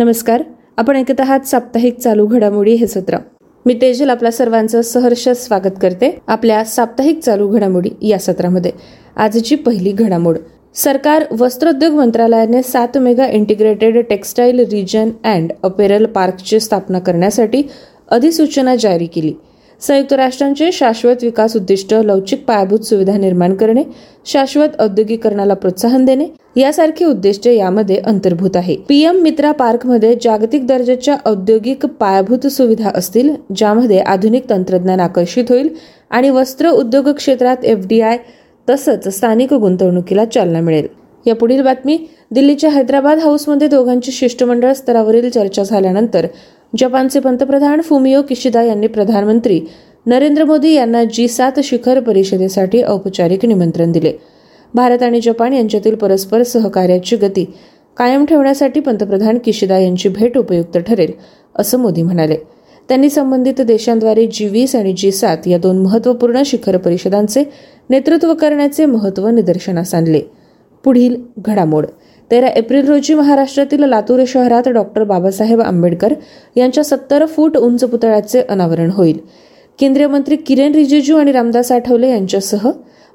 नमस्कार. आपण ऐकत आहात साप्ताहिक चालू घडामोडी हे सत्र. मी तेजल आपल्या सर्वांचं सहर्ष स्वागत करते आपल्या साप्ताहिक चालू घडामोडी या सत्रामध्ये. आजची पहिली घडामोड. सरकार वस्त्रोद्योग मंत्रालयाने सात mega integrated textile region and apparel पार्कची स्थापना करण्यासाठी अधिसूचना जारी केली. संयुक्त राष्ट्रांचे शाश्वत विकास उद्दिष्ट लवचिक पायाभूत सुविधा निर्माण करणे शाश्वत औद्योगिकरणाला प्रोत्साहन देणे यासारखी उद्दिष्टे यामध्ये अंतर्भूत आहे. पीएम मित्रा पार्कमध्ये जागतिक दर्जाच्या औद्योगिक पायाभूत सुविधा असतील ज्यामध्ये आधुनिक तंत्रज्ञान आकर्षित होईल आणि वस्त्र उद्योग क्षेत्रात एफडीआय तसंच स्थानिक गुंतवणुकीला चालना मिळेल. या पुढील बातमी दिल्लीच्या हैदराबाद हाऊसमध्ये दोघांची शिष्टमंडळ स्तरावरील चर्चा झाल्यानंतर जपानचे पंतप्रधान फुमियो किशिदा यांनी प्रधानमंत्री नरेंद्र मोदी यांना जी सात शिखर परिषदेसाठी औपचारिक निमंत्रण दिले. भारत आणि जपान यांच्यातील परस्पर सहकार्याची गती कायम ठेवण्यासाठी पंतप्रधान किशिदा यांची भेट उपयुक्त ठरेल असं मोदी म्हणाले. त्यांनी संबंधित देशांद्वारे जी वीस आणि जी सात या दोन महत्त्वपूर्ण शिखर परिषदांचे नेतृत्व करण्याचे महत्त्व निदर्शनास आणले. पुढील घडामोड. तेरा एप्रिल रोजी महाराष्ट्रातील लातूर शहरात डॉक्टर बाबासाहेब आंबेडकर यांच्या सत्तर फूट उंच पुतळ्याचे अनावरण होईल. केंद्रीय मंत्री किरेन रिजिजू आणि रामदास आठवले यांच्यासह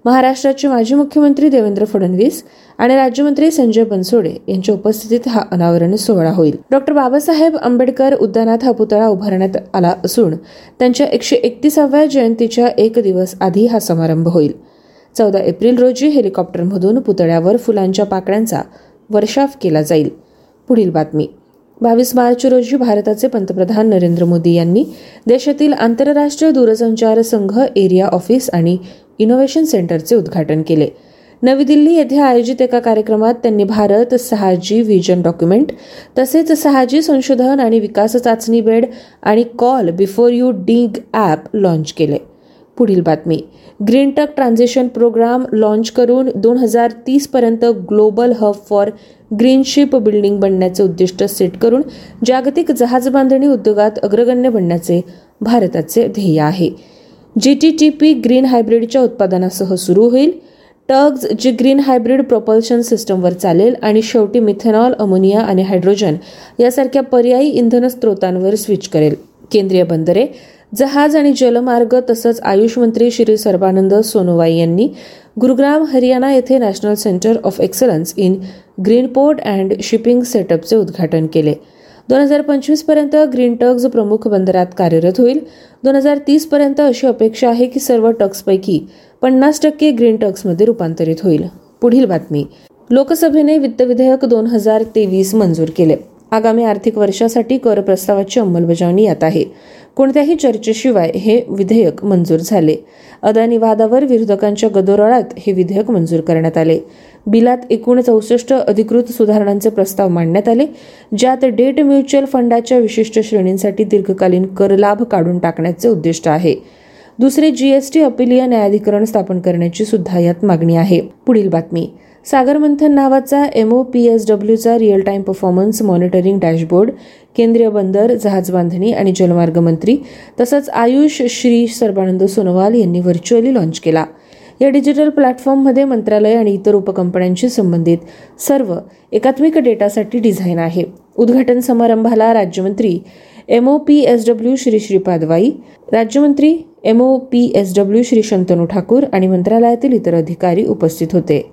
महाराष्ट्राचे माजी मुख्यमंत्री देवेंद्र फडणवीस आणि राज्यमंत्री संजय बनसोडे यांच्या उपस्थितीत हा अनावरण सोहळा होईल. डॉक्टर बाबासाहेब आंबेडकर उद्यानात हा पुतळा उभारण्यात आला असून त्यांच्या एकशे एकतीसाव्या जयंतीच्या एक दिवस आधी हा समारंभ होईल. चौदा एप्रिल रोजी हेलिकॉप्टरमधून पुतळ्यावर फुलांच्या पाकळ्यांचा वर्षाव केला जाईल. पुढील बातमी. बावीस मार्च रोजी भारताचे पंतप्रधान नरेंद्र मोदी यांनी देशातील आंतरराष्ट्रीय दूरसंचार संघ एरिया ऑफिस आणि इनोव्हेशन सेंटरचे उद्घाटन केले. नवी दिल्ली येथे आयोजित एका कार्यक्रमात त्यांनी भारत सहा जी व्हिजन डॉक्युमेंट तसेच सहा जी संशोधन आणि विकास चाचणी बेड आणि call before you dig app launch केले. पुढील बातमी. ग्रीन टक ट्रान्झिशन प्रोग्राम लॉन्च करून दोन हजार तीस पर्यंत global hub for green ship building बनण्याचे उद्दिष्ट सेट करून जागतिक जहाज बांधणी उद्योगात अग्रगण्य बनण्याचे भारताचे ध्येय आहे. J T T P green हायब्रिडच्या उत्पादनासह सुरू होईल. टग्ज जी ग्रीन हायब्रिड प्रोपल्शन सिस्टमवर चालेल आणि शेवटी मिथेनॉल अमोनिया आणि हायड्रोजन यासारख्या पर्यायी इंधन स्त्रोतांवर स्विच करेल. केंद्रीय बंदरे जहाज आणि जलमार्ग तसंच आयुष मंत्री श्री सर्बानंद सोनोवाई यांनी गुरुग्राम हरियाणा येथे national centre of excellence in green port and shipping सेटअपचे उद्घाटन केले. दोन हजार पंचवीसपर्यंत ग्रीन टग्स प्रमुख बंदरात कार्यरत होईल. दोन हजार तीस पर्यंत अशी अपेक्षा आहे की सर्व टक्सपैकी पन्नास टक्के ग्रीन टक्समध्ये रूपांतरित होईल. पुढील बातमी. लोकसभेने वित्त विधेयक दोन हजार तेवीस मंजूर केले. आगामी आर्थिक वर्षासाठी कर प्रस्तावाची अंमलबजावणी यात आहे. कोणत्याही चर्चेशिवाय हे विधेयक मंजूर झाले. अदानी वादावर विरोधकांच्या गदोराळात हे विधेयक मंजूर करण्यात आले. बिलात एकूण चौसष्ट अधिकृत सुधारणांचे प्रस्ताव मांडण्यात आले ज्यात डेट म्युच्युअल फंडाच्या विशिष्ट श्रेणींसाठी दीर्घकालीन कर लाभ काढून टाकण्याचे उद्दिष्ट आहे. दुसरे जीएसटी अपिलीय न्यायाधिकरण स्थापन करण्याची सुद्धा यात मागणी आहे. पुढील बातमी. सागर मंथन नावाचा MO P S डब्ल्यूचा real time performance monitoring dashboard केंद्रीय बंदर जहाज बांधणी आणि जलमार्ग मंत्री तसंच आयुष श्री सर्बानंद सोनोवाल यांनी व्हर्च्युअली लॉन्च केला. या डिजिटल प्लॅटफॉर्ममध्ये मंत्रालय आणि इतर उपकंपन्यांशी संबंधित सर्व एकात्मिक डेटासाठी डिझाईन आहे. उद्घाटन समारंभाला राज्यमंत्री M O P S W Shri Shripad Y राज्यमंत्री M O P S W Shri Shantanu Thakur आणि मंत्रालयातील इतर अधिकारी उपस्थित होते.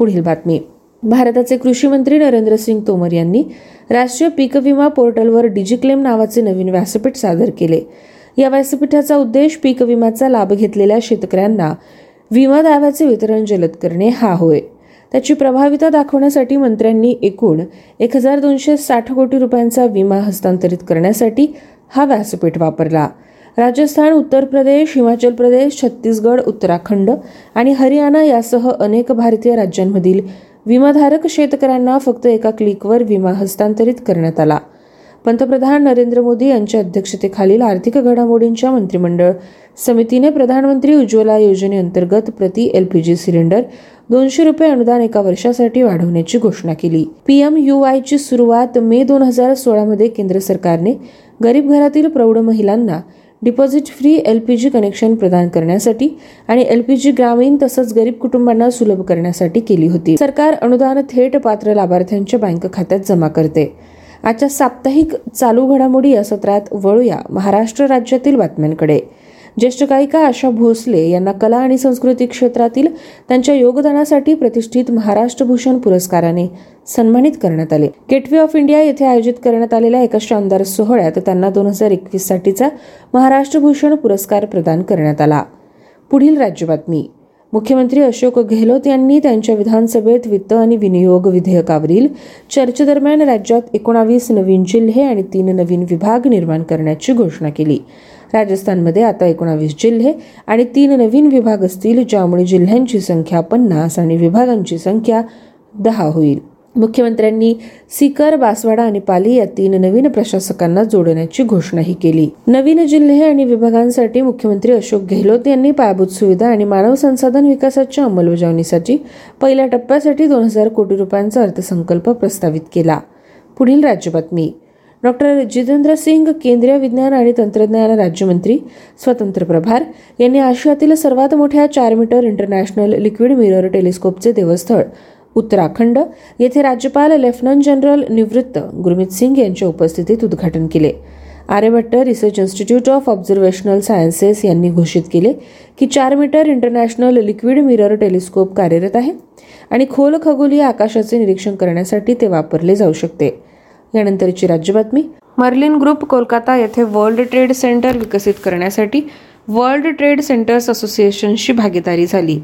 पुढील बातमी. भारताचे कृषी मंत्री नरेंद्र सिंग तोमर यांनी राष्ट्रीय पीक विमा पोर्टलवर डिजिक्लेम नावाचे नवीन व्यासपीठ सादर केले. या व्यासपीठाचा उद्देश पीक विम्याचा लाभ घेतलेल्या शेतकऱ्यांना विमा दाव्याचे वितरण जलद करणे हा होय. त्याची प्रभाविता दाखवण्यासाठी मंत्र्यांनी एकूण एक हजार दोनशे साठ कोटी रुपयांचा विमा हस्तांतरित करण्यासाठी हा व्यासपीठ वापरला. राजस्थान उत्तर प्रदेश हिमाचल प्रदेश छत्तीसगड उत्तराखंड आणि हरियाणा यासह अनेक भारतीय राज्यांमधील विमाधारक शेतकऱ्यांना फक्त एका क्लिकवर विमा हस्तांतरित करण्यात आला. पंतप्रधान नरेंद्र मोदी यांच्या अध्यक्षतेखालील आर्थिक घडामोडींच्या मंत्रिमंडळ समितीने प्रधानमंत्री उज्ज्वला योजनेअंतर्गत प्रति एलपीजी सिलेंडर दोनशे रुपये अनुदान एका वर्षासाठी वाढवण्याची घोषणा केली. पीएम यू ची सुरुवात मे दोन हजार सोळामध्ये केंद्र सरकारने गरीब घरातील प्रौढ महिलांना deposit free L P G connection प्रदान करण्यासाठी आणि एल पी जी ग्रामीण तसंच गरीब कुटुंबांना सुलभ करण्यासाठी केली होती. सरकार अनुदान थेट पात्र लाभार्थ्यांच्या बँक खात्यात जमा करते. आजच्या साप्ताहिक चालू घडामोडी या सत्रात वळूया महाराष्ट्र राज्यातील बातम्यांकडे. ज्येष्ठ गायिका आशा भोसले यांना कला आणि संस्कृती क्षेत्रातील त्यांच्या योगदानासाठी प्रतिष्ठित महाराष्ट्र भूषण पुरस्काराने सन्मानित करण्यात आले. गेटवे ऑफ इंडिया येथे आयोजित करण्यात आलेल्या एका शानदार सोहळ्यात त्यांना दोन हजार एकवीस साठीचा महाराष्ट्र भूषण पुरस्कार प्रदान करण्यात आला. पुढील राज्य बातमी. मुख्यमंत्री अशोक गेहलोत यांनी त्यांच्या विधानसभेत वित्त आणि विनियोग विधेयकावरील चर्चेदरम्यान राज्यात एकोणावीस नवीन जिल्हे आणि तीन नवीन विभाग निर्माण करण्याची घोषणा केली. राजस्थानमध्ये आता एकोणावीस जिल्हे आणि तीन नवीन विभाग असतील ज्यामुळे जिल्ह्यांची संख्या पन्नास आणि विभागांची संख्या दहा होईल. मुख्यमंत्र्यांनी सीकर बासवाडा आणि पाली या तीन नवीन प्रशासकांना जोडण्याची घोषणाही केली. नवीन जिल्हे आणि विभागांसाठी मुख्यमंत्री अशोक गेहलोत यांनी पायाभूत सुविधा आणि मानव संसाधन विकासाच्या अंमलबजावणीसाठी पहिल्या टप्प्यासाठी दोन हजार कोटी रुपयांचा अर्थसंकल्प प्रस्तावित केला. पुढील राज्य बातमी डॉक्टर जितेंद्र सिंग केंद्रीय विज्ञान आणि तंत्रज्ञान राज्यमंत्री स्वतंत्र प्रभार यांनी आशियातील सर्वात मोठ्या चार मीटर इंटरनॅशनल लिक्विड मिरर टेलिस्कोपचे देवस्थळ उत्तराखंड येथे राज्यपाल लेफ्टनंट जनरल निवृत्त गुरमीत सिंग यांच्या उपस्थितीत उद्घाटन केले. Aryabhatta research institute of observational sciences यांनी घोषित केले की चार metre international liquid mirror telescope कार्यरत आहे आणि खोल खगोलीय आकाशाचे निरीक्षण करण्यासाठी ते वापरले जाऊ शकते. यानंतरची राज्य बातमी मर्लिन ग्रुप कोलकाता येथे वर्ल्ड ट्रेड सेंटर विकसित करण्यासाठी वर्ल्ड ट्रेड सेंटर्स असोसिएशनशी भागीदारी झाली.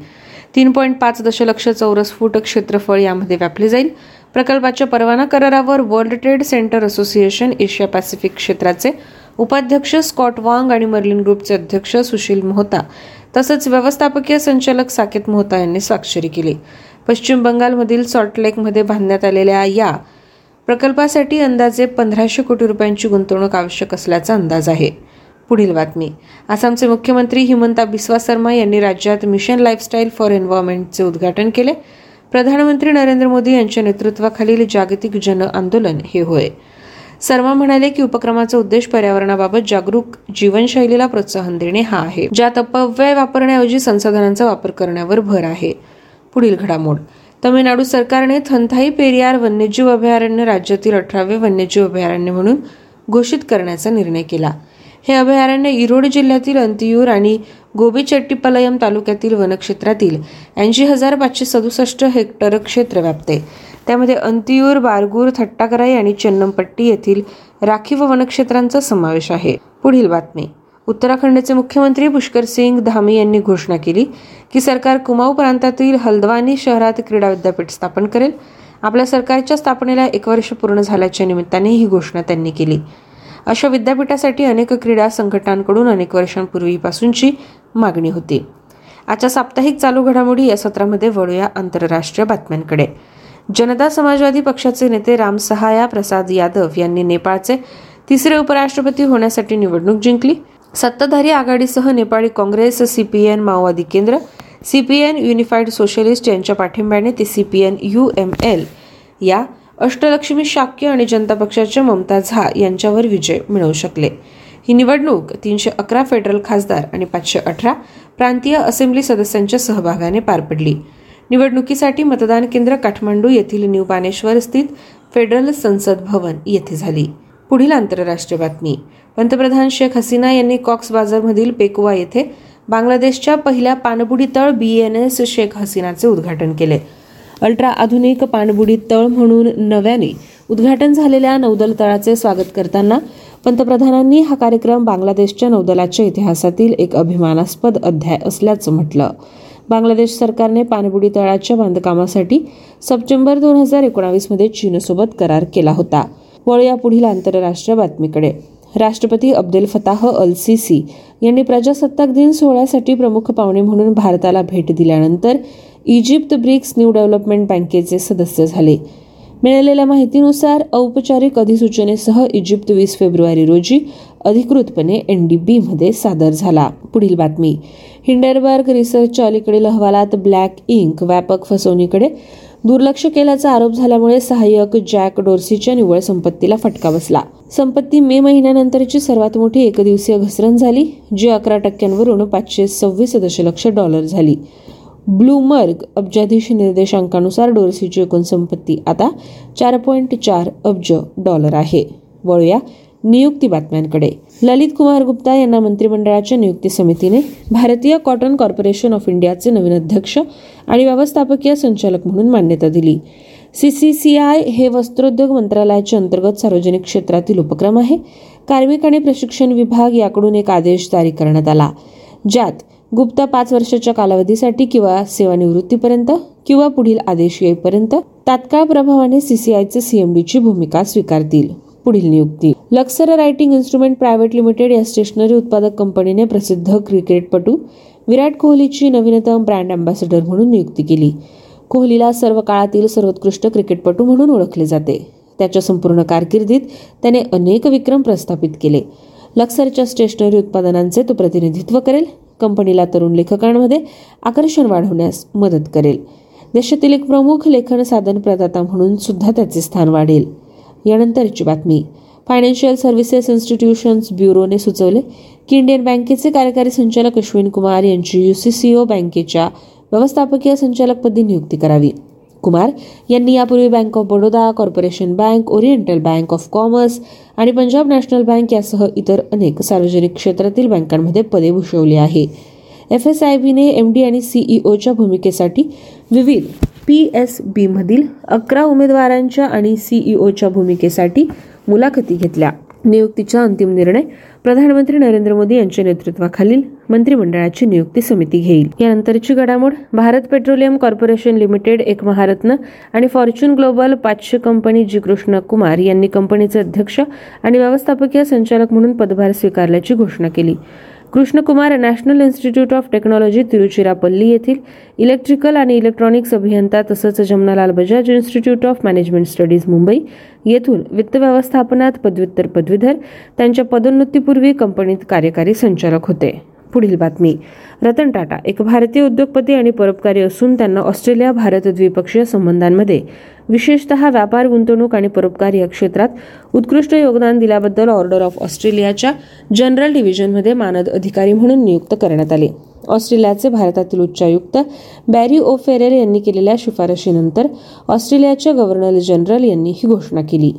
तीन पॉईंट पाच दशलक्ष चौरस फूट क्षेत्रफळ यामध्ये व्यापले जाईल. प्रकल्पाच्या परवाना करारावर world trade centre association Asia Pacific क्षेत्राचे उपाध्यक्ष स्कॉट वांग आणि मर्लिन ग्रुपचे अध्यक्ष सुशील मोहता तसंच व्यवस्थापकीय संचालक साकेत मोहता यांनी स्वाक्षरी केली. पश्चिम बंगालमधील सॉल्टलेकमध्ये बांधण्यात आलेल्या या प्रकल्पासाठी अंदाजे पंधराशे कोटी रुपयांची गुंतवणूक आवश्यक असल्याचा अंदाज आहे. पुढील बातमी. आसामचे मुख्यमंत्री हिमंता बिस्वा शर्मा यांनी राज्यात मिशन लाईफस्टाईल फॉर एन्व्हायरमेंटचे उद्घाटन केले. प्रधानमंत्री नरेंद्र मोदी यांच्या नेतृत्वाखालील जागतिक जन आंदोलन हे होय. शर्मा म्हणाले की उपक्रमाचा उद्देश पर्यावरणाबाबत जागरूक जीवनशैलीला प्रोत्साहन देणे हा आहे ज्यात अपव्यय वापरण्याऐवजी संसाधनांचा वापर करण्यावर भर आहे. पुढील घडामोड. तमिळनाडू सरकारने थंथाई पेरियार वन्यजीव अभयारण्य राज्यातील अठरावे वन्यजीव अभयारण्य म्हणून घोषित करण्याचा निर्णय केला. हे अभयारण्य इरोड जिल्ह्यातील अंतियूर आणि गोबीचेट्टीपलयम तालुक्यातील वनक्षेत्रातील ऐंशी हजार पाचशे सदुसष्ट हेक्टर क्षेत्र व्यापते. त्यामध्ये अंतियूर बारगूर थट्टाकराई आणि चन्नमपट्टी येथील राखीव वनक्षेत्रांचा समावेश आहे. पुढील बातमी. उत्तराखंडचे मुख्यमंत्री पुष्कर सिंग धामी यांनी घोषणा केली की सरकार कुमाऊ प्रांतातील हल्द्वानी शहरात क्रीडा विद्यापीठ स्थापन करेल. आपल्या सरकारच्या स्थापनेला एक वर्ष पूर्ण झाल्याच्या निमित्ताने ही घोषणा त्यांनी केली. अशा विद्यापीठासाठी अनेक क्रीडा संघटनांकडून अनेक वर्षांपूर्वीपासूनची मागणी होती. आजच्या साप्ताहिक चालू घडामोडी या सत्रामध्ये वळूया आंतरराष्ट्रीय बातम्यांकडे. जनता समाजवादी पक्षाचे नेते राम सहाया प्रसाद यादव यांनी नेपाळचे तिसरे उपराष्ट्रपती होण्यासाठी निवडणूक जिंकली. सत्ताधारी आघाडीसह नेपाळी काँग्रेस सीपीएन माओवादी केंद्र सीपीएन युनिफाईड सोशलिस्ट यांच्या पाठिंब्याने ते सीपीएन यू एम एल या अष्टलक्ष्मी शाक्य आणि जनता पक्षाच्या ममता झा यांच्यावर विजय मिळवू शकले. ही निवडणूक तीनशे अकरा फेडरल खासदार आणि पाचशे अठरा प्रांतीय असेंब्ली सदस्यांच्या सहभागाने पार पडली. निवडणुकीसाठी मतदान केंद्र काठमांडू येथील न्यू बानेश्वर स्थित फेडरल संसद भवन येथे झाली. पुढील आंतरराष्ट्रीय बातमी. पंतप्रधान शेख हसीना यांनी कॉक्स बाजारमधील पेकुवा येथे बांगलादेशच्या पहिल्या पाणबुडी तळ बी एन एस शेख हसीनाचे उद्घाटन केले. अल्ट्रा आधुनिक पाणबुडी तळ म्हणून नव्याने उद्घाटन झालेल्या नौदल तळाचे स्वागत करताना पंतप्रधानांनी हा कार्यक्रम बांगलादेशच्या नौदलाच्या इतिहासातील एक अभिमानास्पद अध्याय असल्याचं म्हटलं. बांगलादेश सरकारने पाणबुडी तळाच्या बांधकामासाठी सप्टेंबर दोन हजार एकोणावीसमध्ये चीनसोबत करार केला होता. वळूया पुढील आंतरराष्ट्रीय बातमीकडे. राष्ट्रपती अब्दुल फताह अल सिसी यांनी प्रजासत्ताक दिन सोहळ्यासाठी प्रमुख पाहुणे म्हणून भारताला भेट दिल्यानंतर इजिप्त ब्रिक्स न्यू डेव्हलपमेंट बँकेचे सदस्य झाले. मिळालेल्या माहितीनुसार औपचारिक अधिसूचनेसह इजिप्त वीस फेब्रुवारी रोजी अधिकृतपणे एनडीबी मध्ये सादर झाला. पुढील बातमी. हिंडेरबर्ग रिसर्चच्या अलीकडील अहवालात ब्लॅक इंक व्यापक फसवणीकडे दुर्लक्ष केल्याचा आरोप झाल्यामुळे सहाय्यक जॅक डोर्सीच्या निव्वळ संपत्तीला फटका बसला. संपत्ती मे महिन्यानंतरची सर्वात मोठी एकदिवसीय घसरण झाली जी अकरा टक्क्यांवरून पाचशे सव्वीस दशलक्ष डॉलर झाली. ब्लूमर्ग अब्जाधीश निर्देशांकानुसार डोर्सीची एकूण संपत्ती आता चार पॉईंट चार अब्ज डॉलर आहे. वळूया नियुक्ती बातम्यांकडे. ललित कुमार गुप्ता यांना मंत्रिमंडळाच्या नियुक्ती समितीने भारतीय कॉटन कॉर्पोरेशन ऑफ इंडियाचे नवीन अध्यक्ष आणि व्यवस्थापकीय संचालक म्हणून मान्यता दिली. सीसीसीआय हे वस्त्रोद्योग मंत्रालयाच्या अंतर्गत सार्वजनिक क्षेत्रातील उपक्रम आहे. कार्मिक आणि प्रशिक्षण विभाग याकडून एक आदेश जारी करण्यात आला. ज्यात गुप्ता पाच वर्षाच्या कालावधीसाठी किंवा सेवानिवृत्तीपर्यंत किंवा पुढील आदेश येईपर्यंत तात्काळ प्रभावाने सीसीआयचे सीएमडीची भूमिका स्वीकारतील. पुढील नियुक्ती. Luxor writing instrument private limited या स्टेशनरी उत्पादक कंपनीने प्रसिद्ध क्रिकेटपटू विराट कोहलीची नवीनतम ब्रँड अँबॅसेडर म्हणून नियुक्ती केली. कोहलीला सर्व काळातील सर्वोत्कृष्ट क्रिकेटपटू म्हणून ओळखले जाते. त्याच्या संपूर्ण कारकिर्दीत त्याने अनेक विक्रम प्रस्थापित केले. लक्सरच्या स्टेशनरी उत्पादनांचे तो प्रतिनिधित्व करेल कंपनीला तरुण लेखकांमध्ये आकर्षण वाढवण्यास मदत करेल. देशातील एक प्रमुख लेखन साधन प्रदाता म्हणून सुद्धा त्याचे स्थान वाढेल. यानंतरची बातमी. फायनान्शियल सर्व्हिसेस इन्स्टिट्यूशन्स ब्युरोने सुचवले की इंडियन बँकेचे कार्यकारी संचालक अश्विन कुमार यांची युसीसीओ बँकेच्या व्यवस्थापकीय संचालकपदी नियुक्ती करावी. कुमार यांनी यापूर्वी bank of Baroda corporation bank oriental bank of commerce आणि पंजाब नॅशनल बँक यासह इतर अनेक सार्वजनिक क्षेत्रातील बँकांमध्ये पदे भूषवली आहे. एफ एस आय बीने एम डी आणि सीईओच्या भूमिकेसाठी विविध पी एस बीमधील अकरा उमेदवारांच्या आणि सीईओच्या भूमिकेसाठी मुलाखती घेतल्या. नियुक्तीचा अंतिम निर्णय प्रधानमंत्री नरेंद्र मोदी यांच्या नेतृत्वाखालील मंत्रिमंडळाची नियुक्ती समिती घेईल. यानंतरची घडामोड भारत पेट्रोलियम कॉर्पोरेशन लिमिटेड एक महारत्न आणि फॉर्च्यून ग्लोबल पाचशे कंपनी जी. कृष्ण कुमार यांनी कंपनीचे अध्यक्ष आणि व्यवस्थापकीय संचालक म्हणून पदभार स्वीकारल्याची घोषणा केली. Krishnakumar national institute of technology Tiruchirappalli येथील इलेक्ट्रिकल आणि इलेक्ट्रॉनिक्स अभियंता तसंच Jamnalal Bajaj institute of management studies Mumbai येथून वित्त व्यवस्थापनात पदव्युत्तर पदवीधर त्यांच्या पदोन्नतीपूर्वी कंपनीत कार्यकारी संचालक होते. पुढील बातमी. रतन टाटा एक भारतीय उद्योगपती आणि परोपकारी असून त्यांना ऑस्ट्रेलिया भारत द्विपक्षीय संबंधांमध्ये विशेषतः व्यापार गुंतवणूक आणि परोपकार या क्षेत्रात उत्कृष्ट योगदान दिल्याबद्दल ऑर्डर ऑफ ऑस्ट्रेलियाच्या जनरल डिव्हिजनमध्ये मानद अधिकारी म्हणून नियुक्त करण्यात आले. ऑस्ट्रेलियाचे भारतातील उच्चायुक्त बॅरी ओ फेरेल यांनी केलेल्या शिफारशीनंतर ऑस्ट्रेलियाच्या गव्हर्नर जनरल यांनी ही घोषणा केली.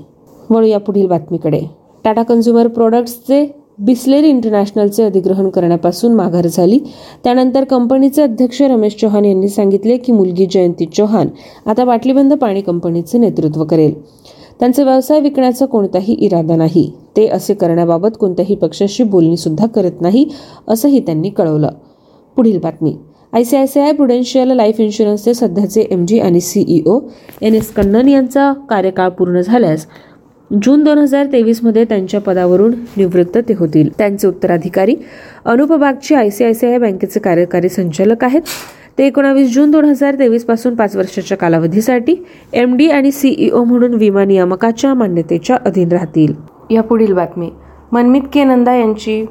वळूया पुढील बातमीकडे. टाटा कन्झ्युमर प्रोडक्ट्सचे बिस्लेरी इंटरनॅशनलचे अधिग्रहण करण्यापासून माघार झाली. त्यानंतर कंपनीचे अध्यक्ष रमेश चौहान यांनी सांगितले की मुलगी जयंती चौहान आता बाटलीबंद पाणी कंपनीचे नेतृत्व करेल. त्यांचे व्यवसाय विकण्याचा कोणताही इरादा नाही. ते असे करण्याबाबत कोणत्याही पक्षाशी बोलणी सुद्धा करत नाही असंही त्यांनी कळवलं. पुढील बातमी. आयसीआयसीआय प्रुडेन्शियल लाईफ इन्शुरन्सचे सध्याचे एमडी आणि सीईओ एन एस कन्नन यांचा कार्यकाळ पूर्ण झाल्यास जून दोन हजार तेवीसमध्ये त्यांच्या पदावरून निवृत्त ते होतील. त्यांचे उत्तराधिकारी अनुप बागची आयसीआयसीआय बँकेचे कार्यकारी संचालक आहेत. ते एकोणावीस जून दोन हजार तेवीसपासून पाच वर्षाच्या कालावधीसाठी एम डी आणि सीईओ म्हणून विमा नियामकाच्या मान्यतेच्या अधीन राहतील. या पुढील बातमी. मनमित के नंदा यांची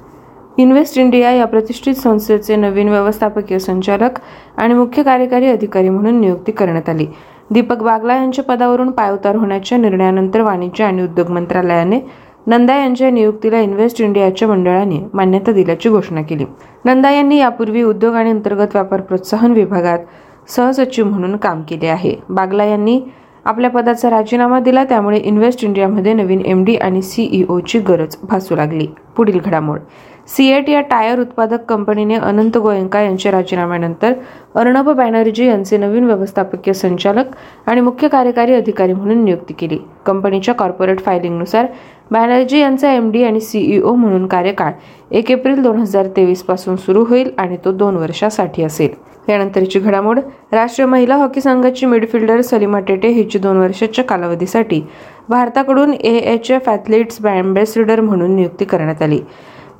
इन्व्हेस्ट इंडिया या प्रतिष्ठित संस्थेचे नवीन व्यवस्थापकीय संचालक आणि मुख्य कार्यकारी अधिकारी म्हणून नियुक्ती करण्यात आली. दीपक बागला यांच्या पदावरून पायउतार होण्याच्या निर्णयानंतर वाणिज्य आणि उद्योग मंत्रालयाने नंदा यांच्या नियुक्तीला इन्व्हेस्ट इंडियाच्या मंडळाने मान्यता दिल्याची घोषणा केली. नंदा यांनी यापूर्वी उद्योग आणि अंतर्गत व्यापार प्रोत्साहन विभागात सहसचिव म्हणून काम केले आहे. बागला यांनी आपल्या पदाचा राजीनामा दिला त्यामुळे इन्व्हेस्ट इंडियामध्ये नवीन एम डी आणि सीईओची गरज भासू लागली. पुढील घडामोड. सीएट या टायर उत्पादक कंपनीने अनंत गोयंका यांच्या राजीनाम्यानंतर अर्णब बॅनर्जी यांचे नवीन व्यवस्थापकीय संचालक आणि मुख्य कार्यकारी अधिकारी म्हणून नियुक्ती केली. कंपनीच्या कॉर्पोरेट फायलिंगनुसार बॅनर्जी यांचा एम डी आणि सीईओ म्हणून कार्यकाळ एक एप्रिल दोन हजार तेवीसपासून सुरू होईल आणि तो दोन वर्षासाठी असेल. यानंतरची घडामोड राष्ट्रीय महिला हॉकी संघाची मिडफिल्डर सलिमा टेटे हिची दोन वर्षाच्या कालावधीसाठी भारताकडून A H F athletes ambassador म्हणून नियुक्ती करण्यात आली.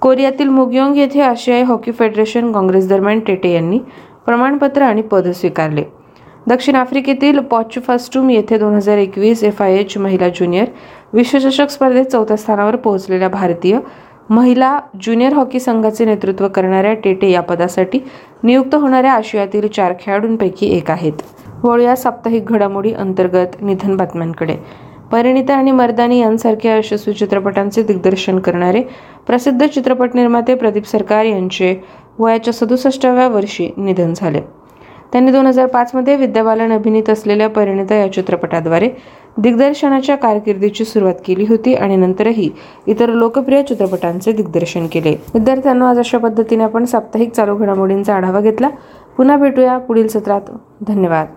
कोरियातील मुगयोंग येथे आशियाई हॉकी फेडरेशन काँग्रेस दरम्यान टेटे यांनी प्रमाणपत्र आणि पद स्वीकारले. दक्षिण आफ्रिकेतील पॉचफास्टूम येथे दोन हजार एकवीस एफ आय एच महिला ज्युनियर विश्वचषक स्पर्धेत चौथ्या स्थानावर पोहोचलेल्या भारतीय महिला ज्युनियर हॉकी संघाचे नेतृत्व करणाऱ्या टेटे या पदासाठी नियुक्त होणाऱ्या आशियातील चार खेळाडूंपैकी एक आहेत. वळूया साप्ताहिक घडामोडी अंतर्गत निधन बातम्यांकडे. परिणिता आणि मर्दानी यांसारख्या यशस्वी चित्रपटांचे दिग्दर्शन करणारे प्रसिद्ध चित्रपट निर्माते प्रदीप सरकार यांचे वयाच्या सदुसष्टाव्या वर्षी निधन झाले. त्यांनी दोन हजार पाचमध्ये विद्या बालन अभिनीत असलेल्या परिणिता या चित्रपटाद्वारे दिग्दर्शनाच्या कारकिर्दीची सुरुवात केली होती आणि नंतरही इतर लोकप्रिय चित्रपटांचे दिग्दर्शन केले. विद्यार्थ्यांना आज अशा पद्धतीने आपण साप्ताहिक चालू घडामोडींचा आढावा घेतला. पुन्हा भेटूया पुढील सत्रात. धन्यवाद.